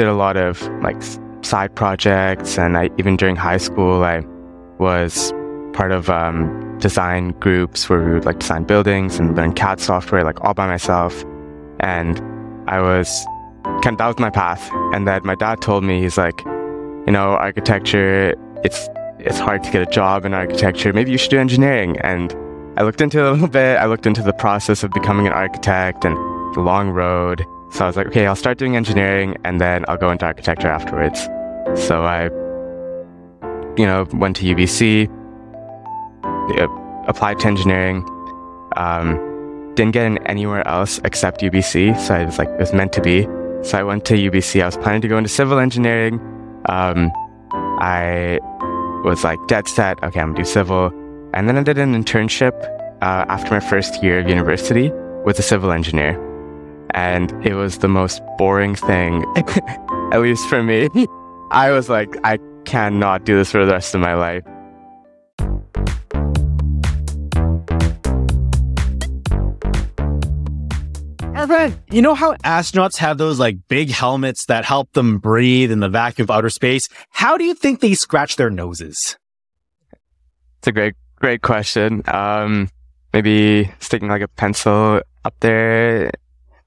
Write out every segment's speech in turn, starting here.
did a lot of like side projects, and I even during high school I was part of um, design groups where we would like design buildings and learn CAD software like all by myself. And I was kind of, that was my path. And then my dad told me he's like, you know, architecture, it's it's hard to get a job in architecture. Maybe you should do engineering. And I looked into it a little bit. I looked into the process of becoming an architect and the long road. So I was like, okay, I'll start doing engineering and then I'll go into architecture afterwards. So I, you know, went to UBC, uh, applied to engineering, um, didn't get in anywhere else except UBC. So I was like, it was meant to be. So I went to UBC. I was planning to go into civil engineering. Um, I was like dead set. Okay, I'm gonna do civil. And then I did an internship uh, after my first year of university with a civil engineer. And it was the most boring thing, at least for me. I was like, I cannot do this for the rest of my life. Arpan, you know how astronauts have those like big helmets that help them breathe in the vacuum of outer space? How do you think they scratch their noses? It's a great, great question. Um, maybe sticking like a pencil up their,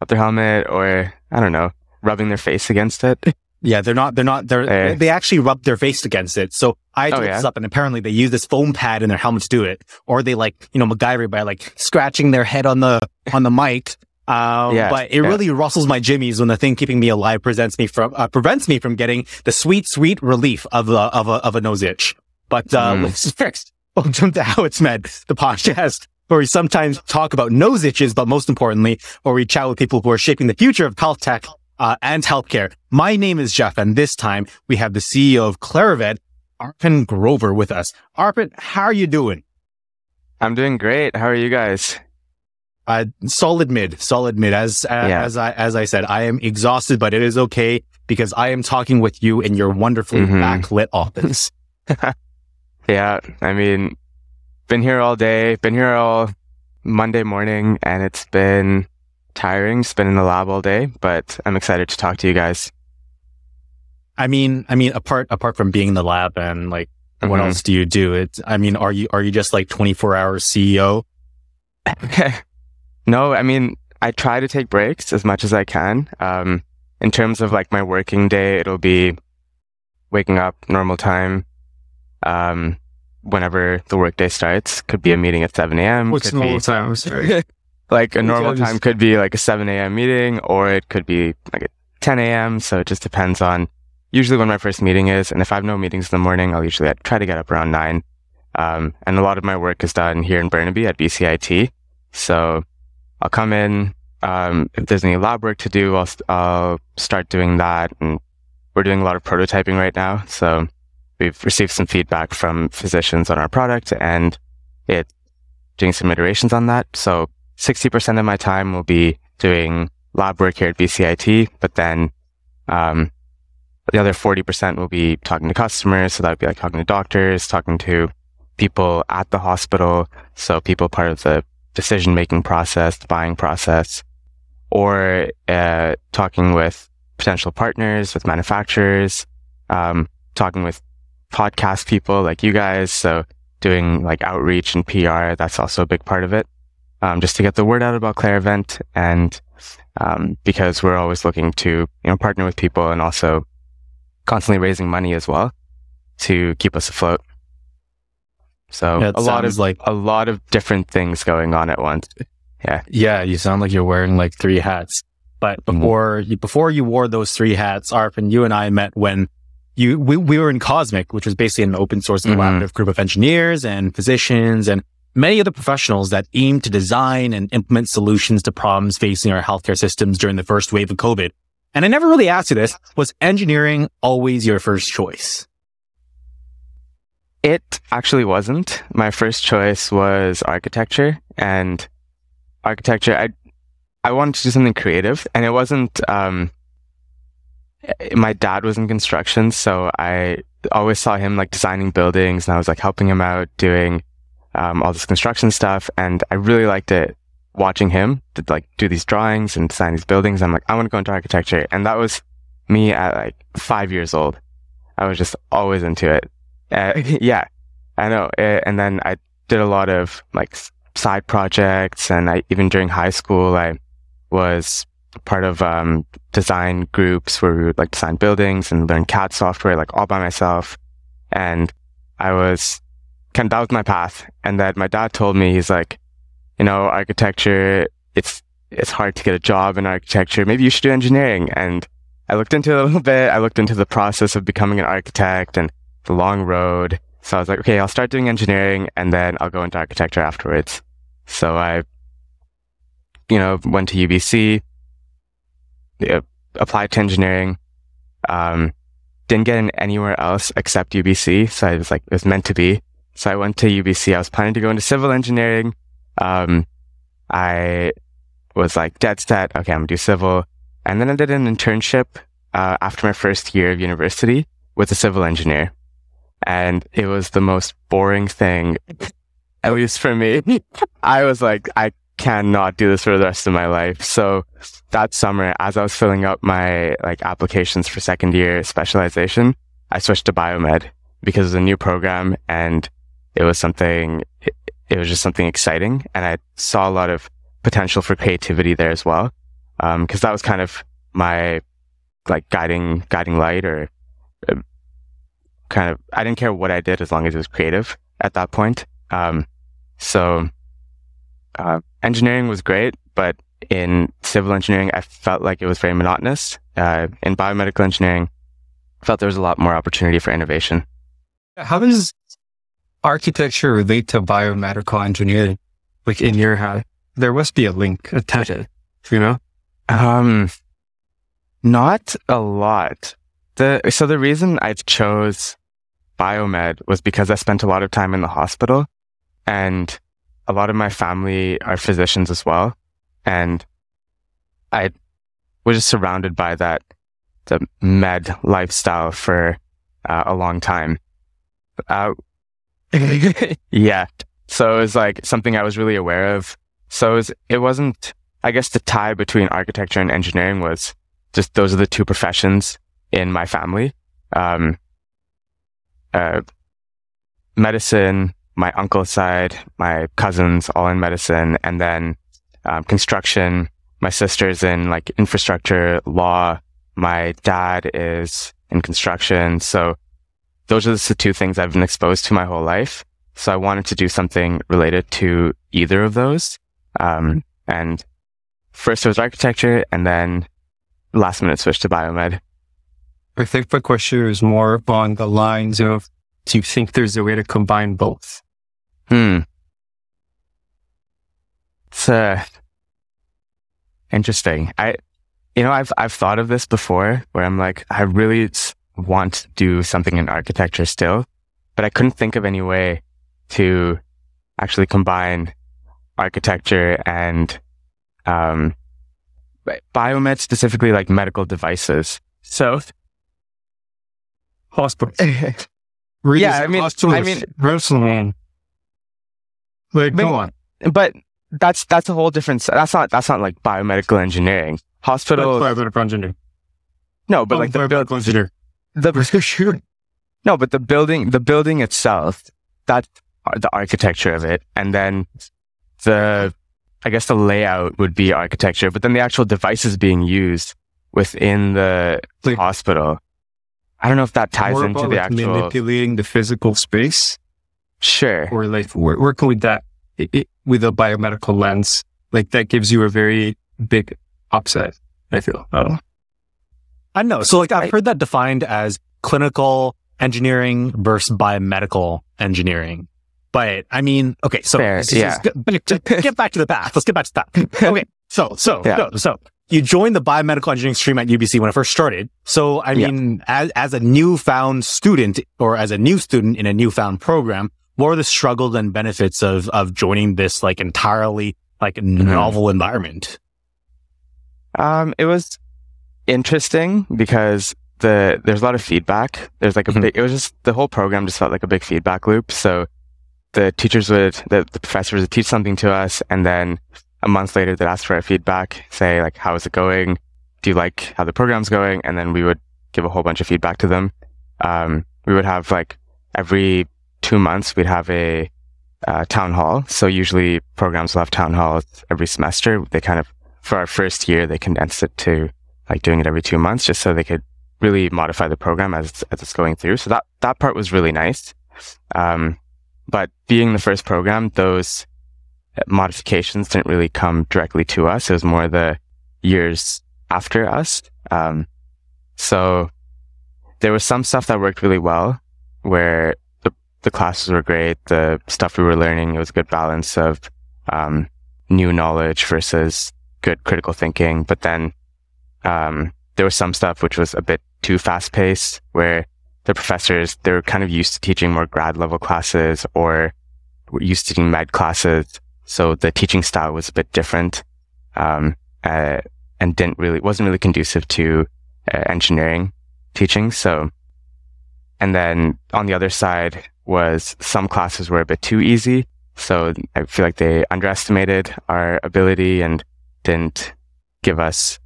up their helmet or I don't know, rubbing their face against it. Yeah, they're not, they're not, they're, Eh. they actually rub their face against it. So I Oh, looked yeah? this up and apparently they use this foam pad in their helmet to do it. Or they like, you know, MacGyver by like scratching their head on the, on the mic. Um, Yeah, but it yeah. really rustles my jimmies when the thing keeping me alive presents me from, uh, prevents me from getting the sweet, sweet relief of a, of a, of a nose itch. But, uh, Mm. let's fix. Welcome to How It's Med, the podcast where we sometimes talk about nose itches, but most importantly, where we chat with people who are shaping the future of health tech uh, and healthcare. My name is Jeff, and this time we have the CEO of Clarivent, Arpan Grover, with us. Arpan, how are you doing? I'm doing great. How are you guys? Uh, solid mid, solid mid. As uh, Yeah. as I as I said, I am exhausted, but it is okay because I am talking with you in your wonderfully Mhm. backlit office. Yeah, I mean, been here all day, been here all Monday morning, and it's been tiring. It's been in the lab all day, but I'm excited to talk to you guys. I mean, I mean, apart apart from being in the lab and like, what Mhm. else do you do? It. I mean, are you are you just like twenty four hour CEO? no, I mean, I try to take breaks as much as I can. Um, in terms of like my working day, it'll be waking up normal time. Um, whenever the workday starts, could be a meeting at 7 a.m. What's could be- normal time? I'm sorry. like a normal time could be like a 7 a.m. meeting or it could be like a 10 a.m. So it just depends on usually when my first meeting is. And if I have no meetings in the morning, I'll usually try to get up around nine. Um, and a lot of my work is done here in Burnaby at BCIT. So I'll come in. Um, if there's any lab work to do, I'll, I'll start doing that. And we're doing a lot of prototyping right now. So we've received some feedback from physicians on our product and it doing some iterations on that. So 60% of my time will be doing lab work here at BCIT, but then um, the other 40% will be talking to customers. So that would be like talking to doctors, talking to people at the hospital. So people part of the decision making process, the buying process, or uh, talking with potential partners, with manufacturers, um, talking with podcast people like you guys. So doing like outreach and PR, that's also a big part of it um, just to get the word out about Clarivent and um, because we're always looking to you know partner with people and also constantly raising money as well to keep us afloat. So Yeah, a lot of like- a lot of different things going on at once. Yeah, Yeah, you sound like you're wearing like three hats. But before you before you wore those three hats, Arpan, you and I met when you we, we were in Cosmic, which was basically an open source Mhm. collaborative group of engineers and physicians and many other professionals that aim to design and implement solutions to problems facing our healthcare systems during the first wave of COVID. And I never really asked you this, was engineering always your first choice? It actually wasn't. My first choice was architecture and architecture. I I wanted to do something creative, and it wasn't. Um, my dad was in construction, so I always saw him like designing buildings, and I was like helping him out doing um, all this construction stuff, and I really liked it watching him to like do these drawings and design these buildings. I'm like, I want to go into architecture, and that was me at like five years old. I was just always into it. Uh, yeah, I know. Uh, and then I did a lot of like side projects, and I even during high school I was part of um, design groups where we would like design buildings and learn CAD software like all by myself. And I was kind of, that was my path. And then my dad told me, he's like, you know, architecture, it's, it's hard to get a job in architecture. Maybe you should do engineering. And I looked into it a little bit. I looked into the process of becoming an architect and the long road. So I was like, okay, I'll start doing engineering and then I'll go into architecture afterwards. So I, you know, went to UBC, uh, applied to engineering, um, didn't get in anywhere else except UBC. So I was like, it was meant to be. So I went to UBC. I was planning to go into civil engineering. Um, I was like dead set. Okay, I'm gonna do civil. And then I did an internship, uh, after my first year of university with a civil engineer and it was the most boring thing, at least for me. I was like, I cannot do this for the rest of my life. So that summer, as I was filling up my like applications for second year specialization, I switched to biomed because it was a new program and it was something, it, it was just something exciting. And I saw a lot of potential for creativity there as well. Um, cause that was kind of my like guiding, guiding light or uh, kind of, I didn't care what I did as long as it was creative at that point. Um, so, uh, engineering was great, but in civil engineering, I felt like it was very monotonous. Uh, in biomedical engineering, I felt there was a lot more opportunity for innovation. How does architecture relate to biomedical engineering? Like in your head, there must be a link attached, you know? Um, not a lot. The, so the reason I chose biomed was because I spent a lot of time in the hospital and a lot of my family are physicians as well. And I was just surrounded by that, the med lifestyle for uh, a long time. Uh, yeah. So it was like something I was really aware of. So it, was, it wasn't, I guess the tie between architecture and engineering was just those are the two professions in my family. Um, uh, medicine, my uncle's side, my cousins all in medicine, and then um, construction. My sister's in like infrastructure, law. My dad is in construction. So those are the two things I've been exposed to my whole life. So I wanted to do something related to either of those. Um, and first it was architecture and then last minute switched to biomed. I think my question is more on the lines of do you think there's a way to combine both? Hmm. It's uh, interesting. I, you know, I've I've thought of this before, where I'm like, I really want to do something in architecture still, but I couldn't think of any way to actually combine architecture and um, biomed, specifically like medical devices. So hospital. yeah, I mean, I mean, personally, like, go on. But that's that's a whole different. That's not that's not like biomedical engineering. Hospital. biomedical engineering. No, but oh, like the biomedical engineer. The sure. No, but the building, the building itself, that uh, the architecture of it, and then the, I guess the layout would be architecture, but then the actual devices being used within the like, hospital I don't know if that ties More into the like actual manipulating the physical space. Sure. Or like working with that it, it, with a biomedical lens, like that gives you a very big upside. I feel. I don't know. I know. So like I've heard that defined as clinical engineering versus biomedical engineering. But I mean, okay, so Fair, yeah. Get, get back to the path. Let's get back to that. Okay, so so yeah. so, so you joined the biomedical engineering stream at UBC when it first started. So, I mean, yeah. as, as a newfound student or as a new student in a newfound program, what are the struggles and benefits of, of joining this like entirely like mm-hmm. novel environment? Um, it was interesting because the, there's a lot of feedback. There's like a mm-hmm. big, it was just, the whole program just felt like a big feedback loop. So the teachers would, the, the professors would teach something to us and then a month later they'd ask for our feedback, say like, how is it going? do you like how the program's going? And then we would give a whole bunch of feedback to them. Um, we would have like every two months, we'd have a uh, town hall. So usually programs will have town halls every semester. They kind of, for our first year, they condensed it to like doing it every two months just so they could really modify the program as, as it's going through. So that, that part was really nice. Um, but being the first program, those modifications didn't really come directly to us. It was more the years after us. Um, so there was some stuff that worked really well where the, the classes were great. The stuff we were learning, it was a good balance of, um, new knowledge versus good critical thinking. But then, um, there was some stuff which was a bit too fast paced where the professors, they're kind of used to teaching more grad level classes or used to teaching med classes. So the teaching style was a bit different. Um, uh, and didn't really, wasn't really conducive to uh, engineering teaching. So, and then on the other side was some classes were a bit too easy. So I feel like they underestimated our ability and didn't give us,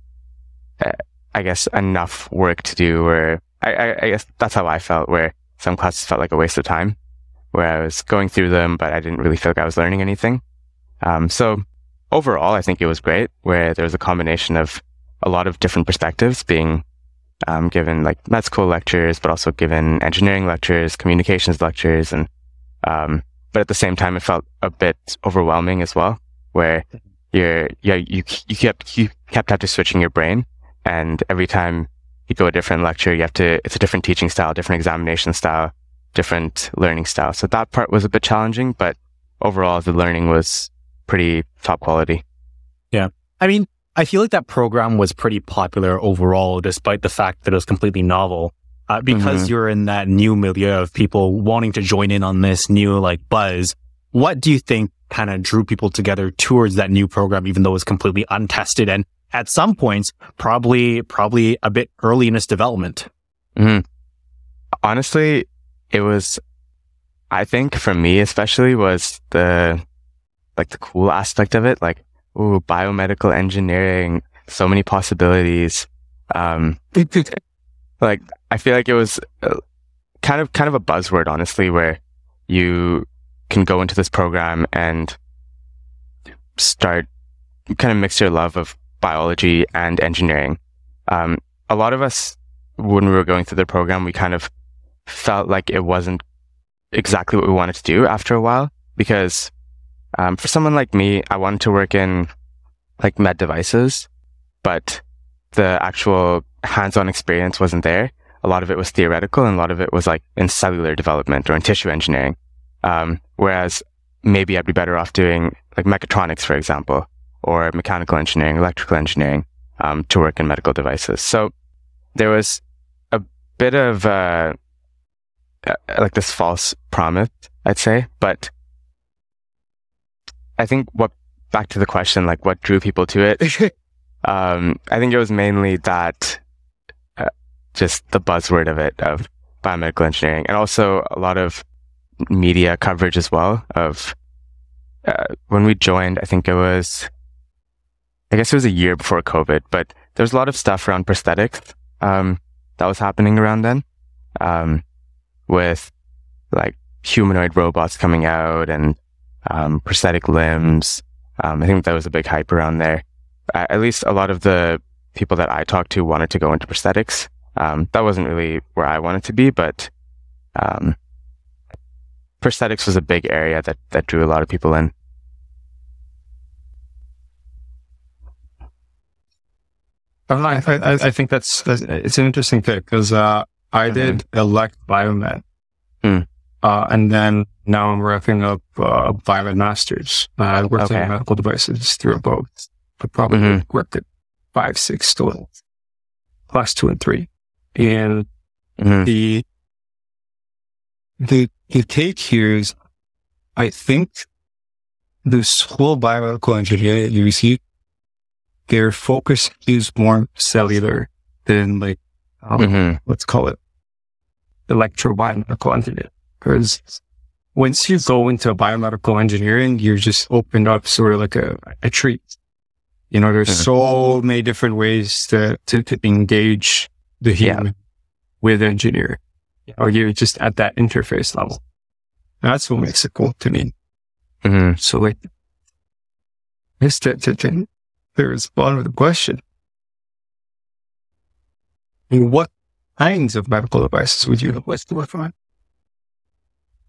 uh, I guess, enough work to do or I, I, I guess that's how I felt where some classes felt like a waste of time where I was going through them, but I didn't really feel like I was learning anything. Um, so overall, I think it was great where there was a combination of a lot of different perspectives being um, given like med school lectures, but also given engineering lectures, communications lectures, and um, but at the same time, it felt a bit overwhelming as well, where you're yeah you you kept you kept to switching your brain, and every time you go a different lecture, you have to it's a different teaching style, different examination style, different learning style. So that part was a bit challenging, but overall, the learning was pretty top quality. Yeah, I mean, I feel like that program was pretty popular overall, despite the fact that it was completely novel. Uh, because mm-hmm. you're in that new milieu of people wanting to join in on this new like buzz. What do you think kind of drew people together towards that new program, even though it was completely untested and at some points probably probably a bit early in its development? Mm-hmm. Honestly, it was. I think for me especially was the like the cool aspect of it. Like ooh, biomedical engineering, so many possibilities. Um, like I feel like it was uh, kind of kind of a buzzword, honestly, where you can go into this program and start kind of mix your love of biology and engineering. Um, a lot of us, when we were going through the program, we kind of felt like it wasn't exactly what we wanted to do after a while because um, for someone like me, I wanted to work in like med devices, but the actual hands-on experience wasn't there. A lot of it was theoretical and a lot of it was like in cellular development or in tissue engineering. Um, whereas maybe I'd be better off doing like mechatronics, for example, or mechanical engineering, electrical engineering, um, to work in medical devices. So there was a bit of, uh, uh like this false promise, I'd say, but I think what back to the question, like what drew people to it. um, I think it was mainly that, uh, just the buzzword of it of biomedical engineering, and also a lot of media coverage as well. Of uh, when we joined, I think it was, I guess it was a year before COVID, but there was a lot of stuff around prosthetics um, that was happening around then, um, with like humanoid robots coming out and um, prosthetic limbs. Um, I think that was a big hype around there. At least a lot of the people that I talked to wanted to go into prosthetics. Um, that wasn't really where I wanted to be, but um, prosthetics was a big area that that drew a lot of people in. I, I, I think that's, that's, it's an interesting pick because uh, I mm-hmm. did elect biomed. Mm. Uh, and then now I'm wrapping up uh, biomed masters. Uh, I worked okay. on medical devices through both. I probably mm-hmm. worked at five, six, class two and three. And mm-hmm. the, the, the take here is, I think this whole biomedical engineering you see, their focus is more cellular than like, um, mm-hmm. let's call it electrobiomedical engineering. Because once you go into biomedical engineering, you're just opened up sort of like a, a tree. You know, there's mm-hmm. so many different ways to, to, to engage the human yeah. with engineer. Or you're just at that interface level. That's what makes it cool to me. Mm-hmm. So like, it's to, to, to, there's one of the question. I mean, what kinds of medical devices would you have to work on?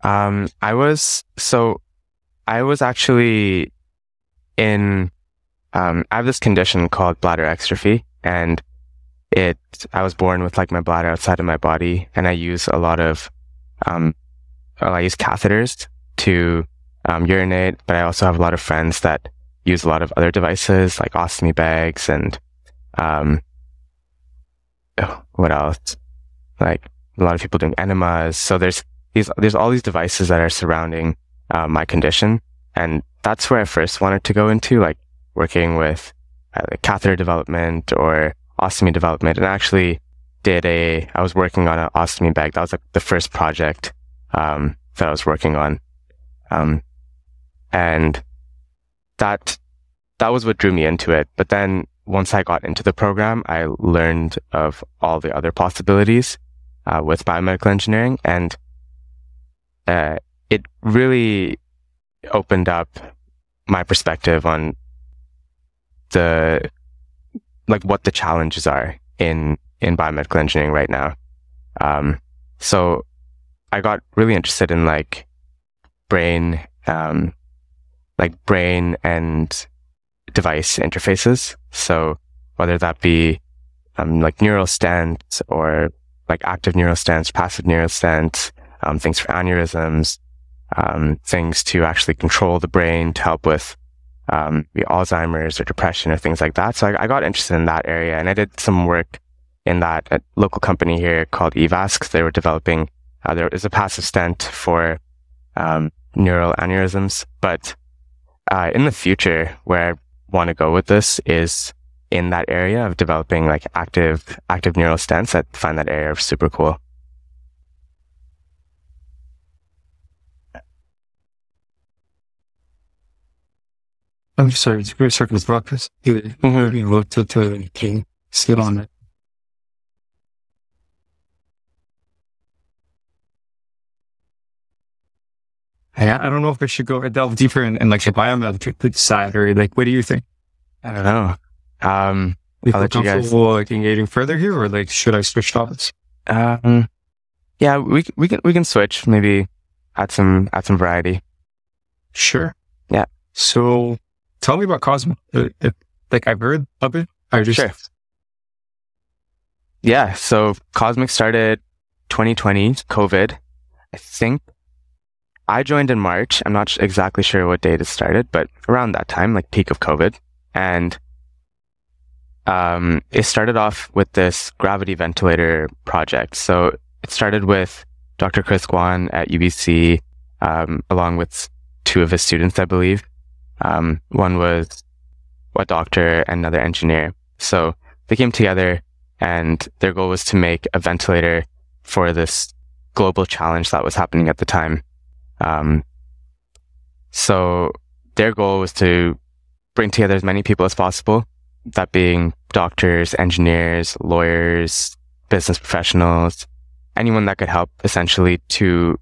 Um, I was, so I was actually in, um, I have this condition called bladder exstrophy, and it, I was born with like my bladder outside of my body and I use a lot of, um, I use catheters to, um, urinate, but I also have a lot of friends that use a lot of other devices like ostomy bags and, um, oh, what else? Like a lot of people doing enemas. So there's these, there's all these devices that are surrounding uh, my condition. And that's where I first wanted to go into, like working with uh, catheter development or ostomy development. And I actually did a, I was working on an ostomy bag. That was like the first project, um, that I was working on. Um, and that, that was what drew me into it. But then once I got into the program, I learned of all the other possibilities uh, with biomedical engineering, and uh, it really opened up my perspective on the like what the challenges are in in biomedical engineering right now. Um, so I got really interested in like brain, um, like brain and device interfaces. So whether that be um, like neural stents or like active neural stents, passive neural stents, um, things for aneurysms, um, things to actually control the brain to help with um, Alzheimer's or depression or things like that. So I, I, got interested in that area and I did some work in that at local company here called Evasc. They were developing, uh, there is a passive stent for um, neural aneurysms, but uh, in the future, where I want to go with this is in that area of developing like active active neural stents. I find that area super cool. I'm sorry, it's great circles breakfast. You wrote to to king still on it. I, I don't know if I should go delve deeper in, in like the biometric side or like what do you think? I don't know. Um, we I'll let you guys like engaging further here, or like should I switch topics? Um, yeah, we we can we can switch. Maybe add some add some variety. Sure. Yeah. So tell me about Cosmic. Uh, like I've heard of it. I just sure. Yeah. So Cosmic started 2020, COVID. I think I joined in March. I'm not exactly sure what date it started, but around that time, like peak of COVID. And um, it started off with this gravity ventilator project. So it started with Dr. Chris Guan at UBC, um, along with two of his students, I believe. Um, one was a doctor and another engineer. So they came together and their goal was to make a ventilator for this global challenge that was happening at the time. Um, so their goal was to bring together as many people as possible, that being doctors, engineers, lawyers, business professionals, anyone that could help essentially to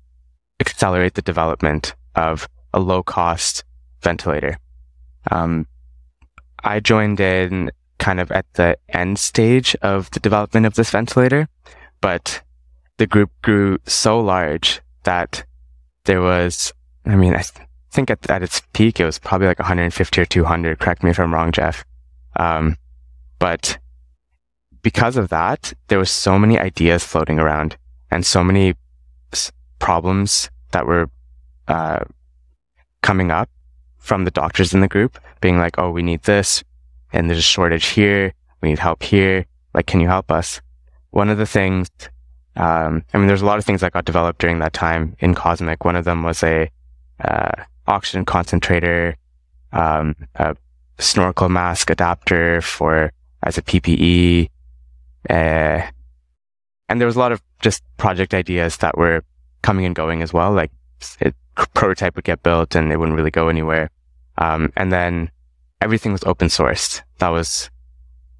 accelerate the development of a low cost ventilator. Um, I joined in kind of at the end stage of the development of this ventilator, but the group grew so large that there was, I mean, I th- think at, at its peak, it was probably like 150 or 200. Correct me if I'm wrong, Jeff. Um, but because of that, there was so many ideas floating around and so many s- problems that were, uh, coming up from the doctors in the group being like, Oh, we need this and there's a shortage here. We need help here. Like, can you help us? One of the things um, I mean, there's a lot of things that got developed during that time in Cosmic. One of them was a uh, oxygen concentrator, um, a snorkel mask adapter for as a PPE, uh, and there was a lot of just project ideas that were coming and going as well. Like it, prototype would get built and it wouldn't really go anywhere. Um, and then everything was open sourced. That was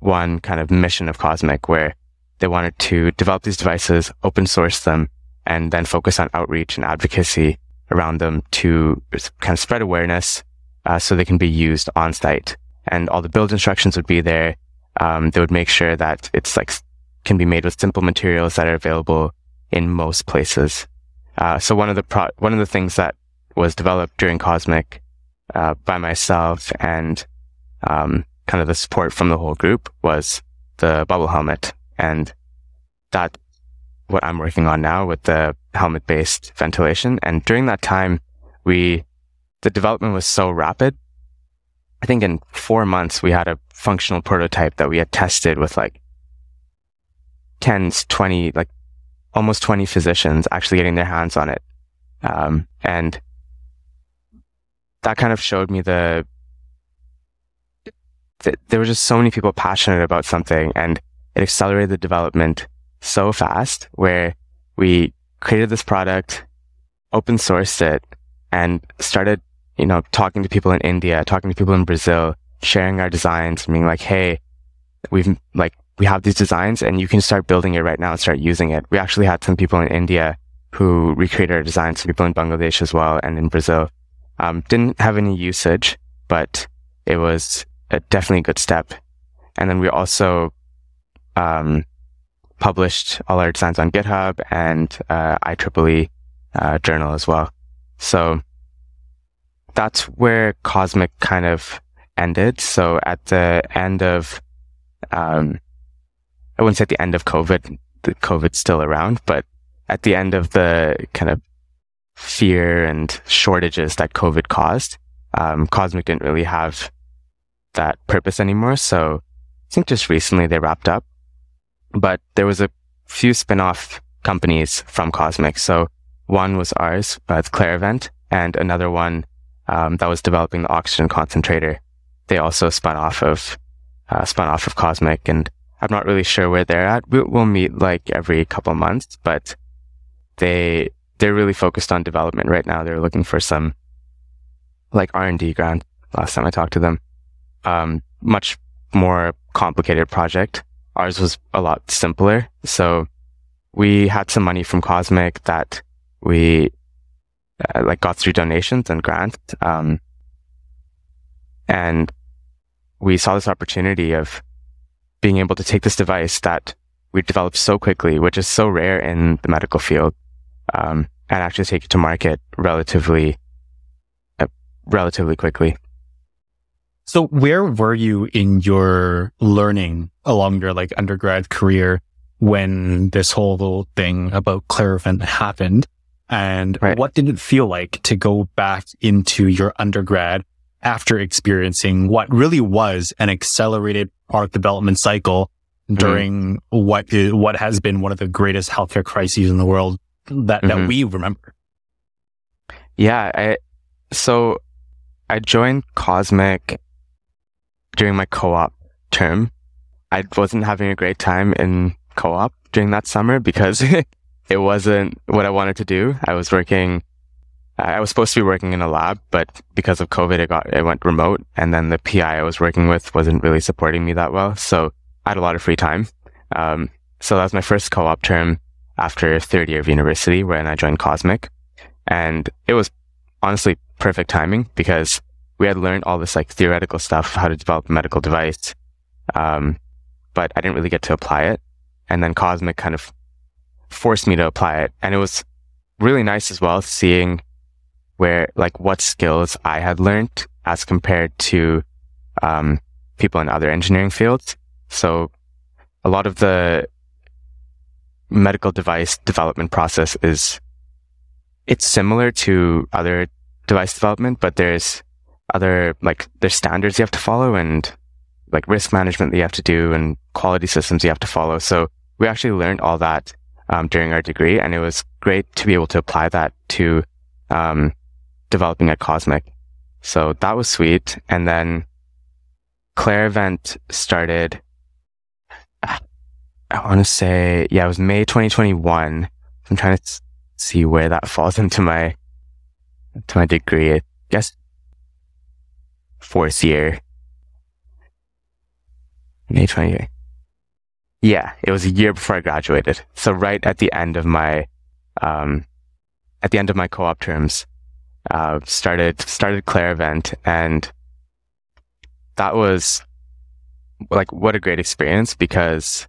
one kind of mission of Cosmic where they wanted to develop these devices, open source them, and then focus on outreach and advocacy around them to kind of spread awareness uh, so they can be used on site. And all the build instructions would be there. Um, they would make sure that it's like can be made with simple materials that are available in most places. Uh, so one of the pro- one of the things that was developed during Cosmic uh, by myself and um, kind of the support from the whole group was the bubble helmet, and that what I'm working on now with the helmet based ventilation. And during that time, we the development was so rapid. I think in four months we had a functional prototype that we had tested with like tens, 20, like almost 20 physicians actually getting their hands on it. Um, and that kind of showed me the, there were just so many people passionate about something and it accelerated the development so fast where we created this product, open sourced it and started, you know, talking to people in India, talking to people in Brazil, sharing our designs, and being like, Hey, we've like we have these designs and you can start building it right now and start using it. We actually had some people in India who recreated our designs, some people in Bangladesh as well and in Brazil. Um, didn't have any usage, but it was a definitely a good step. And then we also um, published all our designs on GitHub and uh, IEEE uh, journal as well. So that's where Cosmic kind of ended. So at the end of um, I wouldn't say at the end of COVID, the COVID's still around, but at the end of the kind of fear and shortages that COVID caused, um, Cosmic didn't really have that purpose anymore. So I think just recently they wrapped up, but there was a few spin-off companies from Cosmic. So one was ours, uh, Clarivent, and another one um, that was developing the oxygen concentrator. They also spun off of uh, spun off of Cosmic, and I'm not really sure where they're at. We'll meet like every couple months, but they, they're really focused on development right now. They're looking for some like R&D grant. Last time I talked to them, um, much more complicated project. Ours was a lot simpler. So we had some money from Cosmic that we uh, like got through donations and grants. Um, and we saw this opportunity of being able to take this device that we developed so quickly, which is so rare in the medical field, um, and actually take it to market relatively, uh, relatively quickly. So where were you in your learning along your like undergrad career when this whole thing about Clarivent happened? And right. what did it feel like to go back into your undergrad after experiencing what really was an accelerated product development cycle mm-hmm. during mm-hmm. what is, what has been one of the greatest healthcare crises in the world that, mm-hmm. that we remember. Yeah. I, so I joined Cosmic during my co-op term. I wasn't having a great time in co-op during that summer because it wasn't what I wanted to do. I was working I was supposed to be working in a lab, but because of COVID, it got, it went remote. And then the PI I was working with wasn't really supporting me that well. So I had a lot of free time. Um, so that was my first co-op term after third year of university when I joined Cosmic. And it was honestly perfect timing because we had learned all this like theoretical stuff, how to develop a medical device. Um, but I didn't really get to apply it. And then Cosmic kind of forced me to apply it. And it was really nice as well seeing where like what skills I had learned as compared to um, people in other engineering fields. So a lot of the medical device development process is it's similar to other device development, but there's other like there's standards you have to follow and like risk management that you have to do and quality systems you have to follow. So we actually learned all that um, during our degree, and it was great to be able to apply that to um, developing at Cosmic. So that was sweet. And then Clarivent started, want to say, yeah, it was May 2021. I'm trying to see where that falls into my, to my degree. I guess fourth year. May 20. Yeah, it was a year before I graduated. So right at the end of my, um, at the end of my co-op terms, uh, started, started Clarivent and that was like, what a great experience because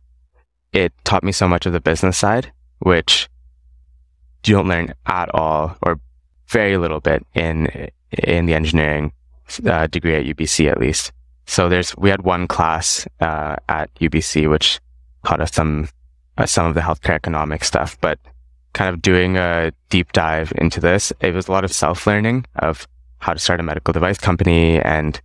it taught me so much of the business side, which you don't learn at all or very little bit in, in the engineering uh, degree at UBC at least. So there's, we had one class, uh, at UBC, which taught us some, uh, some of the healthcare economic stuff, but kind of doing a deep dive into this, it was a lot of self learning of how to start a medical device company. And,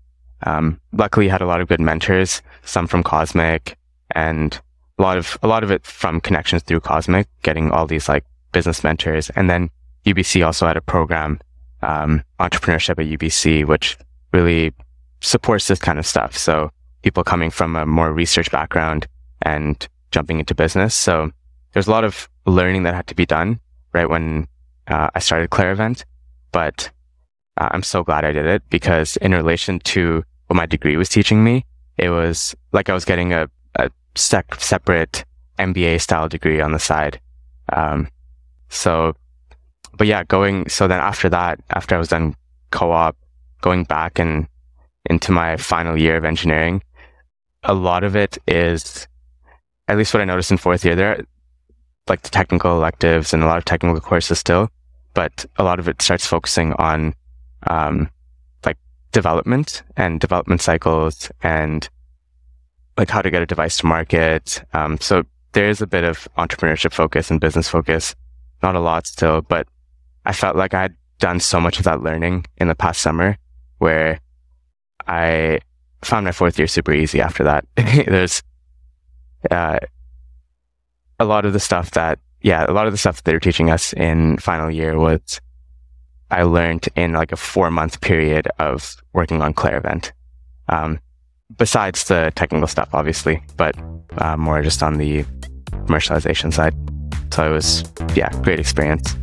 um, luckily had a lot of good mentors, some from Cosmic and a lot of, a lot of it from connections through Cosmic, getting all these like business mentors. And then UBC also had a program, um, entrepreneurship at UBC, which really supports this kind of stuff. So people coming from a more research background and jumping into business. So there's a lot of learning that had to be done right when uh, I started Clarivent, but uh, I'm so glad I did it because in relation to what my degree was teaching me, it was like I was getting a, sec- separate MBA style degree on the side. Um, so, but yeah, going, so then after that, after I was done co-op, going back and into my final year of engineering, a lot of it is, at least what I noticed in fourth year, there are like the technical electives and a lot of technical courses still, but a lot of it starts focusing on, um, like development and development cycles and like how to get a device to market. Um, so there is a bit of entrepreneurship focus and business focus, not a lot still, but I felt like I had done so much of that learning in the past summer where I found my fourth year super easy after that. There's uh, a lot of the stuff that, yeah, a lot of the stuff that they were teaching us in final year was I learned in like a four month period of working on Clarivent. Um, besides the technical stuff, obviously, but uh, more just on the commercialization side. So it was, yeah, great experience.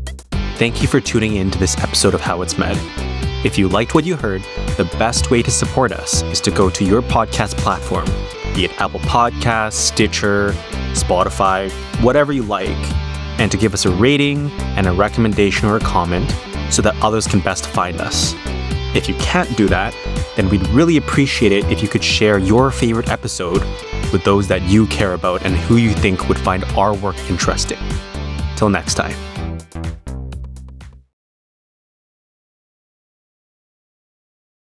Thank you for tuning in to this episode of How It's Med. If you liked what you heard, the best way to support us is to go to your podcast platform, be it Apple Podcasts, Stitcher, Spotify, whatever you like, and to give us a rating and a recommendation or a comment so that others can best find us. If you can't do that, then we'd really appreciate it if you could share your favorite episode with those that you care about and who you think would find our work interesting. Till next time.